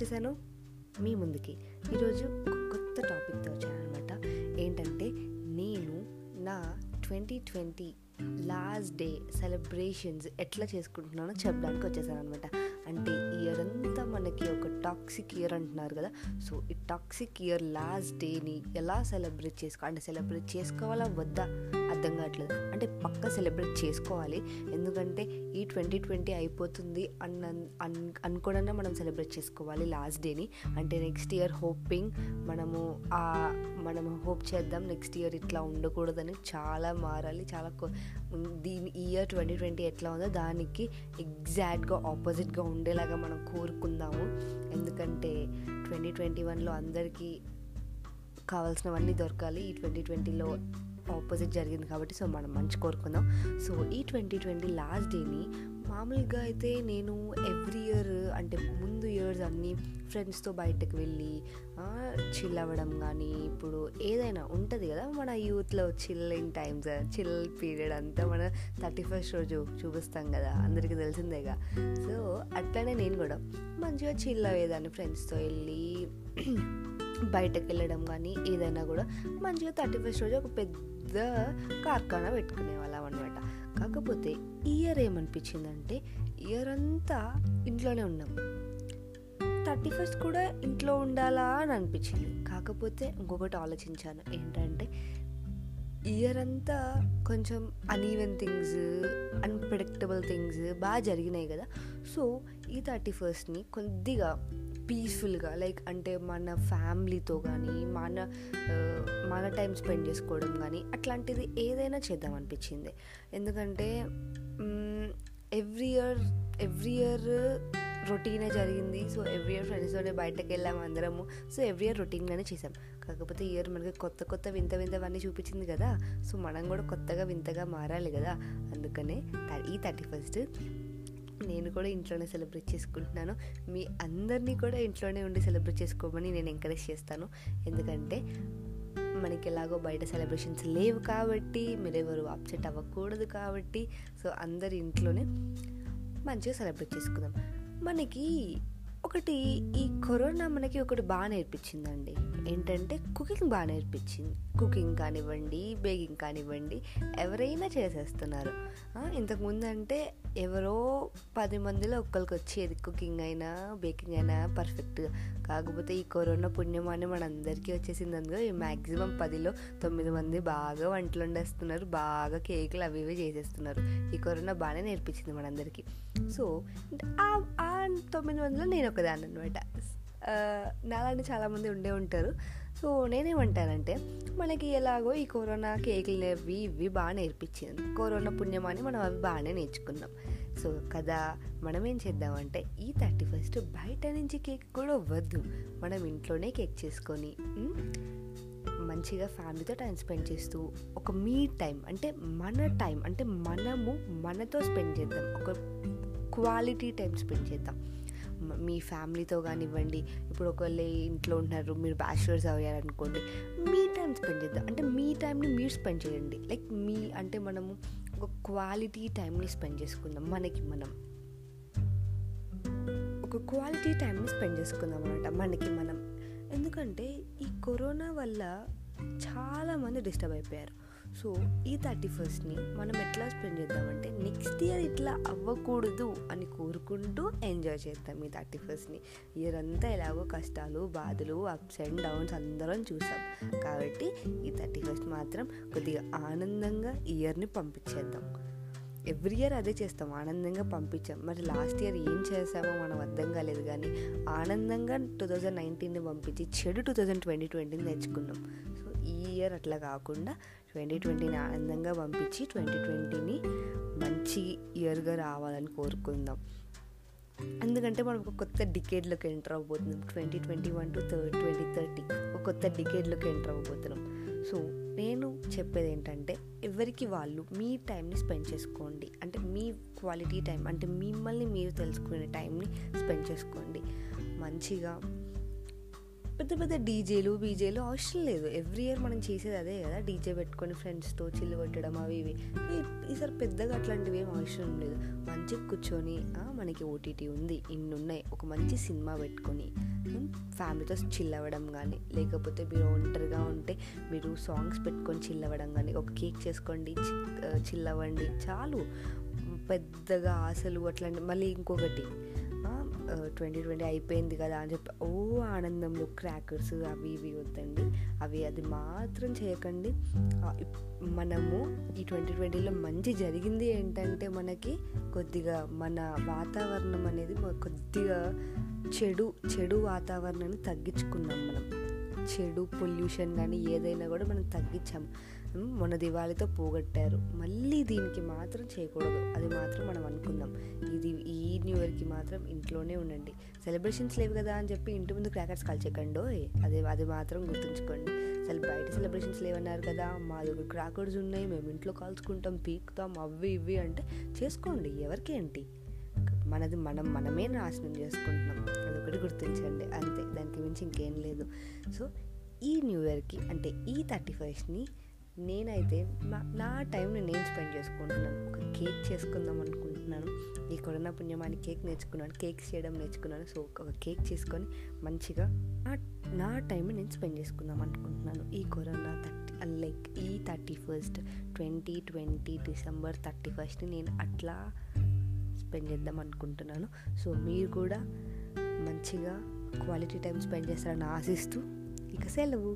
వచ్చేసాను. మీ ముందుకి. ఈరోజు కొత్త టాపిక్తో వచ్చాను అనమాట ఏంటంటే నేను నా twenty twenty last day celebrations ఎట్లా చేసుకుంటున్నానో చెప్పడానికి వచ్చేసాను అనమాట అంటే ఇయర్ అంతా మనకి ఒక టాక్సిక్ ఇయర్ అంటున్నారు కదా. సో ఈ టాక్సిక్ ఇయర్ లాస్ట్ డేని ఎలా సెలబ్రేట్ చేసుకో అంటే సెలబ్రేట్ చేసుకోవాలా వద్దా? అర్థం కావట్లేదు. అంటే పక్క సెలబ్రేట్ చేసుకోవాలి. ఎందుకంటే ఈ ట్వంటీ ట్వంటీ అయిపోతుంది అన్న అన్ అనుకోడన్నా మనం సెలబ్రేట్ చేసుకోవాలి లాస్ట్ డేని. అంటే నెక్స్ట్ ఇయర్ హోపింగ్ మనము ఆ మనం హోప్ చేద్దాం నెక్స్ట్ ఇయర్ ఇట్లా ఉండకూడదని చాలా మారాలి. చాలా దీని ఇయర్ ట్వంటీ ట్వంటీ ఎట్లా ఉందో దానికి ఎగ్జాక్ట్గా ఆపోజిట్గా ఉండేలాగా మనం కోరుకుందాము. ఎందుకంటే ట్వంటీ ట్వంటీ వన్లో అందరికీ కావాల్సినవన్నీ దొరకాలి. ఈ ట్వంటీ ట్వంటీలో ఆపోజిట్ జరిగింది కాబట్టి సో మనం మంచి కోరుకుందాం. సో ఈ ట్వంటీ ట్వంటీ లాస్ట్ డేని మామూలుగా అయితే నేను ఎవ్రీ ఇయర్ అంటే ముందు ఇయర్స్ అన్నీ ఫ్రెండ్స్తో బయటకు వెళ్ళి చిల్ అవ్వడం కానీ ఇప్పుడు ఏదైనా ఉంటుంది కదా మన యూత్లో చిల్లింగ్ టైమ్స్ చిల్ పీరియడ్ అంతా మన థర్టీ ఫస్ట్ రోజు చూపిస్తాం కదా అందరికీ తెలిసిందేగా. సో అట్లనే నేను కూడా మంచిగా చిల్ అయ్యేదాన్ని ఫ్రెండ్స్తో వెళ్ళి బయటకు వెళ్ళడం కానీ ఏదైనా కూడా మంచిగా థర్టీ ఫస్ట్ రోజు ఒక పెద్ద కార్ఖానా పెట్టుకునే వాళ్ళం అనమాట కాకపోతే ఇయర్ ఏమనిపించిందంటే ఇయర్ అంతా ఇంట్లోనే ఉన్నాం. థర్టీ ఫస్ట్ కూడా ఇంట్లో ఉండాలా అని అనిపించింది. కాకపోతే ఇంకొకటి ఆలోచించాను. ఏంటంటే ఇయర్ అంతా కొంచెం అనీవెన్ థింగ్స్ అన్ప్రెడిక్టబుల్ థింగ్స్ బాగా జరిగినాయి కదా. సో ఈ థర్టీ ఫస్ట్ని కొద్దిగా పీస్ఫుల్గా లైక్ అంటే మన ఫ్యామిలీతో కానీ మన మన టైం స్పెండ్ చేసుకోవడం కానీ అట్లాంటిది ఏదైనా చేద్దాం అనిపించింది. ఎందుకంటే ఎవ్రీ ఇయర్ ఎవ్రీ ఇయర్ రొటీనే జరిగింది. సో ఎవ్రీ ఇయర్ ఫ్రెండ్స్తోనే బయటకు వెళ్ళాం అందరము. సో ఎవ్రీ ఇయర్ రొటీన్గానే చేసాం కాకపోతే ఇయర్ మనకి కొత్త కొత్త వింత వింతవన్నీ చూపించింది కదా. సో మనం కూడా కొత్తగా వింతగా మారాలి కదా. అందుకనే ఈ థర్టీ ఫస్ట్ నేను కూడా ఇంట్లోనే సెలబ్రేట్ చేసుకుంటున్నాను. మీ అందరినీ కూడా ఇంట్లోనే ఉండి సెలబ్రేట్ చేసుకోమని నేను ఎంకరేజ్ చేస్తాను. ఎందుకంటే మనకి ఎలాగో బయట సెలబ్రేషన్స్ లేవు కాబట్టి మీరెవరు ఎవరు అప్సెట్ అవ్వకూడదు కాబట్టి సో అందరి ఇంట్లోనే మంచిగా సెలబ్రేట్ చేసుకుందాం. మనకి ఒకటి ఈ కరోనా మనకి ఒకటి బాగా నేర్పించిందండి. ఏంటంటే కుకింగ్ బాగా నేర్పించింది. కుకింగ్ కానివ్వండి బేకింగ్ కానివ్వండి ఎవరైనా చేసేస్తున్నారు. ఇంతకుముందు అంటే ఎవరో పది మందిలో ఒక్కరికి వచ్చేది కుకింగ్ అయినా బేకింగ్ అయినా పర్ఫెక్ట్గా. కాకపోతే ఈ కరోనా పుణ్యమాన్ని మనందరికీ వచ్చేసింది. అందులో ఈ మ్యాక్సిమం పదిలో తొమ్మిది మంది బాగా వంటలు వండేస్తున్నారు బాగా కేకులు అవి ఇవి చేసేస్తున్నారు. ఈ కరోనా బాగానే నేర్పించింది మనందరికీ. సో ఆ తొమ్మిది మందిలో నేను ఒకదాన్ని అనమాట నాలాంటి చాలామంది ఉండే ఉంటారు. సో నేనేమంటానంటే మనకి ఎలాగో ఈ కరోనా కేకులు ఇవి ఇవి బాగా నేర్పించింది. కరోనా పుణ్యమాని మనం అవి బాగానే నేర్చుకున్నాం. సో కదా మనం ఏం చేద్దామంటే ఈ థర్టీ ఫస్ట్ బయట నుంచి కేక్ కూడా వద్దు. మనం ఇంట్లోనే కేక్ చేసుకొని మంచిగా ఫ్యామిలీతో టైం స్పెండ్ చేస్తూ ఒక మీ టైం అంటే మన టైం అంటే మనము మనతో స్పెండ్ చేద్దాం. ఒక క్వాలిటీ టైం స్పెండ్ చేద్దాం. మీ ఫ్యామిలీతో కానివ్వండి ఇప్పుడు ఒకవేళ ఇంట్లో ఉంటున్నారు మీరు బ్యాచులర్స్ అయ్యారనుకోండి మీ టైం స్పెండ్ చేద్దాం. అంటే మీ టైంని మీరు స్పెండ్ చేయండి. లైక్ మీ అంటే మనము ఒక క్వాలిటీ టైంని స్పెండ్ చేసుకుందాం మనకి మనం. ఒక క్వాలిటీ టైంని స్పెండ్ చేసుకుందాం అనమాట మనకి మనం. ఎందుకంటే ఈ కరోనా వల్ల చాలామంది డిస్టర్బ్ అయిపోయారు. సో ఈ థర్టీ ఫస్ట్ని మనం ఎట్లా స్పెండ్ చేద్దామంటే నెక్స్ట్ ఇయర్ ఇట్లా అవ్వకూడదు అని కోరుకుంటూ ఎంజాయ్ చేద్దాం ఈ థర్టీ ఫస్ట్ని. ఇయర్ అంతా ఎలాగో కష్టాలు బాధలు అప్స్ అండ్ డౌన్స్ అందరం చూసాం. కాబట్టి ఈ థర్టీ ఫస్ట్ మాత్రం కొద్దిగా ఆనందంగా ఇయర్ని పంపించేద్దాం. ఎవ్రీ ఇయర్ అదే చేస్తాం. ఆనందంగా పంపించాం. మరి లాస్ట్ ఇయర్ ఏం చేసామో మనం అర్థం కాలేదు కానీ ఆనందంగా టూ థౌజండ్ నైన్టీన్ని పంపించి చెడు టూ థౌజండ్ ట్వంటీ ట్వంటీని తెచ్చుకున్నాం ఇయర్ అట్లా కాకుండా ట్వంటీ ట్వంటీని ఆనందంగా పంపించి ట్వంటీ ట్వంటీని మంచి ఇయర్గా రావాలని కోరుకుందాం. ఎందుకంటే మనం ఒక కొత్త డికేడ్లోకి enter అవ్వబోతున్నాం. Twenty twenty one to third twenty thirty ఒక కొత్త డికేడ్లోకి ఎంటర్ అవ్వబోతున్నాం. సో నేను చెప్పేది ఏంటంటే ఎవరికి వాళ్ళు మీ టైంని స్పెండ్ చేసుకోండి. అంటే మీ క్వాలిటీ టైం అంటే మిమ్మల్ని మీరు తెలుసుకునే టైంని స్పెండ్ చేసుకోండి. మంచిగా పెద్ద పెద్ద డీజేలు బీజేలు అవసరం లేదు. ఎవ్రీ ఇయర్ మనం చేసేది అదే కదా. డీజే పెట్టుకొని ఫ్రెండ్స్తో చిల్లు కొట్టడం అవి ఇవి. ఈసారి పెద్దగా అట్లాంటివి ఏం అవసరం లేదు. మంచిగా కూర్చొని మనకి ఓటీటీ ఉంది. ఇన్ని ఉన్నాయి ఒక మంచి సినిమా పెట్టుకొని ఫ్యామిలీతో చిల్ అవ్వడం కానీ లేకపోతే మీరు ఒంటరిగా ఉంటే మీరు సాంగ్స్ పెట్టుకొని చిల్ అవ్వడం కానీ ఒక కేక్ చేసుకోండి చిల్ అవ్వండి చాలు. పెద్దగా ఆశలు అట్లాంటి మళ్ళీ ఇంకొకటి. ట్వంటీ ట్వంటీ అయిపోయింది కదా అని చెప్పి ఓ ఆనందంలో క్రాకర్స్ అవి ఇవి వద్దండి. అవి అది మాత్రం చేయకండి. మనము ఈ ట్వంటీ ట్వంటీలో మంచి జరిగింది ఏంటంటే మనకి కొద్దిగా మన వాతావరణం అనేది కొద్దిగా చెడు చెడు వాతావరణాన్ని తగ్గించుకున్నాం మనం. చెడు పొల్యూషన్ కానీ ఏదైనా కూడా మనం తగ్గించాం. మొన్న దివాళితో పోగొట్టారు. మళ్ళీ దీనికి మాత్రం చేయకూడదు. అది మాత్రం మనం అనుకుందాం. ఇది ఈ న్యూ ఇయర్కి మాత్రం ఇంట్లోనే ఉండండి. సెలబ్రేషన్స్ లేవు కదా అని చెప్పి ఇంటి ముందు క్రాకర్స్ కాల్చకండో అది అది మాత్రం గుర్తుంచుకోండి. అసలు బయట సెలబ్రేషన్స్ లేవన్నారు కదా. మా దగ్గర క్రాకర్స్ ఉన్నాయి. మేము ఇంట్లో కాల్చుకుంటాం పీకుతాం అవి ఇవి అంటే చేసుకోండి. ఎవరికేంటి? మనది మనం మనమే నాశనం చేసుకుంటున్నాం. ఒకటి గుర్తించండి. అంతే దానికి మించి ఇంకేం లేదు. సో ఈ న్యూ ఇయర్కి అంటే ఈ థర్టీ ఫస్ట్ని నేనైతే మా నా టైంని నేను స్పెండ్ చేసుకుంటున్నాను. ఒక కేక్ చేసుకుందాం అనుకుంటున్నాను. ఈ కరోనా పుణ్యమాని కేక్ నేర్చుకున్నాను కేక్స్ చేయడం నేర్చుకున్నాను. సో ఒక కేక్ చేసుకొని మంచిగా నా నా టైంని నేను స్పెండ్ చేసుకుందాం అనుకుంటున్నాను. ఈ కరోనా థర్టీ లైక్ ఈ thirty first twenty twenty December thirty ఫస్ట్ని నేను అట్లా స్పెండ్ చేద్దాం అనుకుంటున్నాను. సో మీరు కూడా మంచిగా క్వాలిటీ టైం స్పెండ్ చేస్తారని ఆశిస్తూ ఇక సెలవు.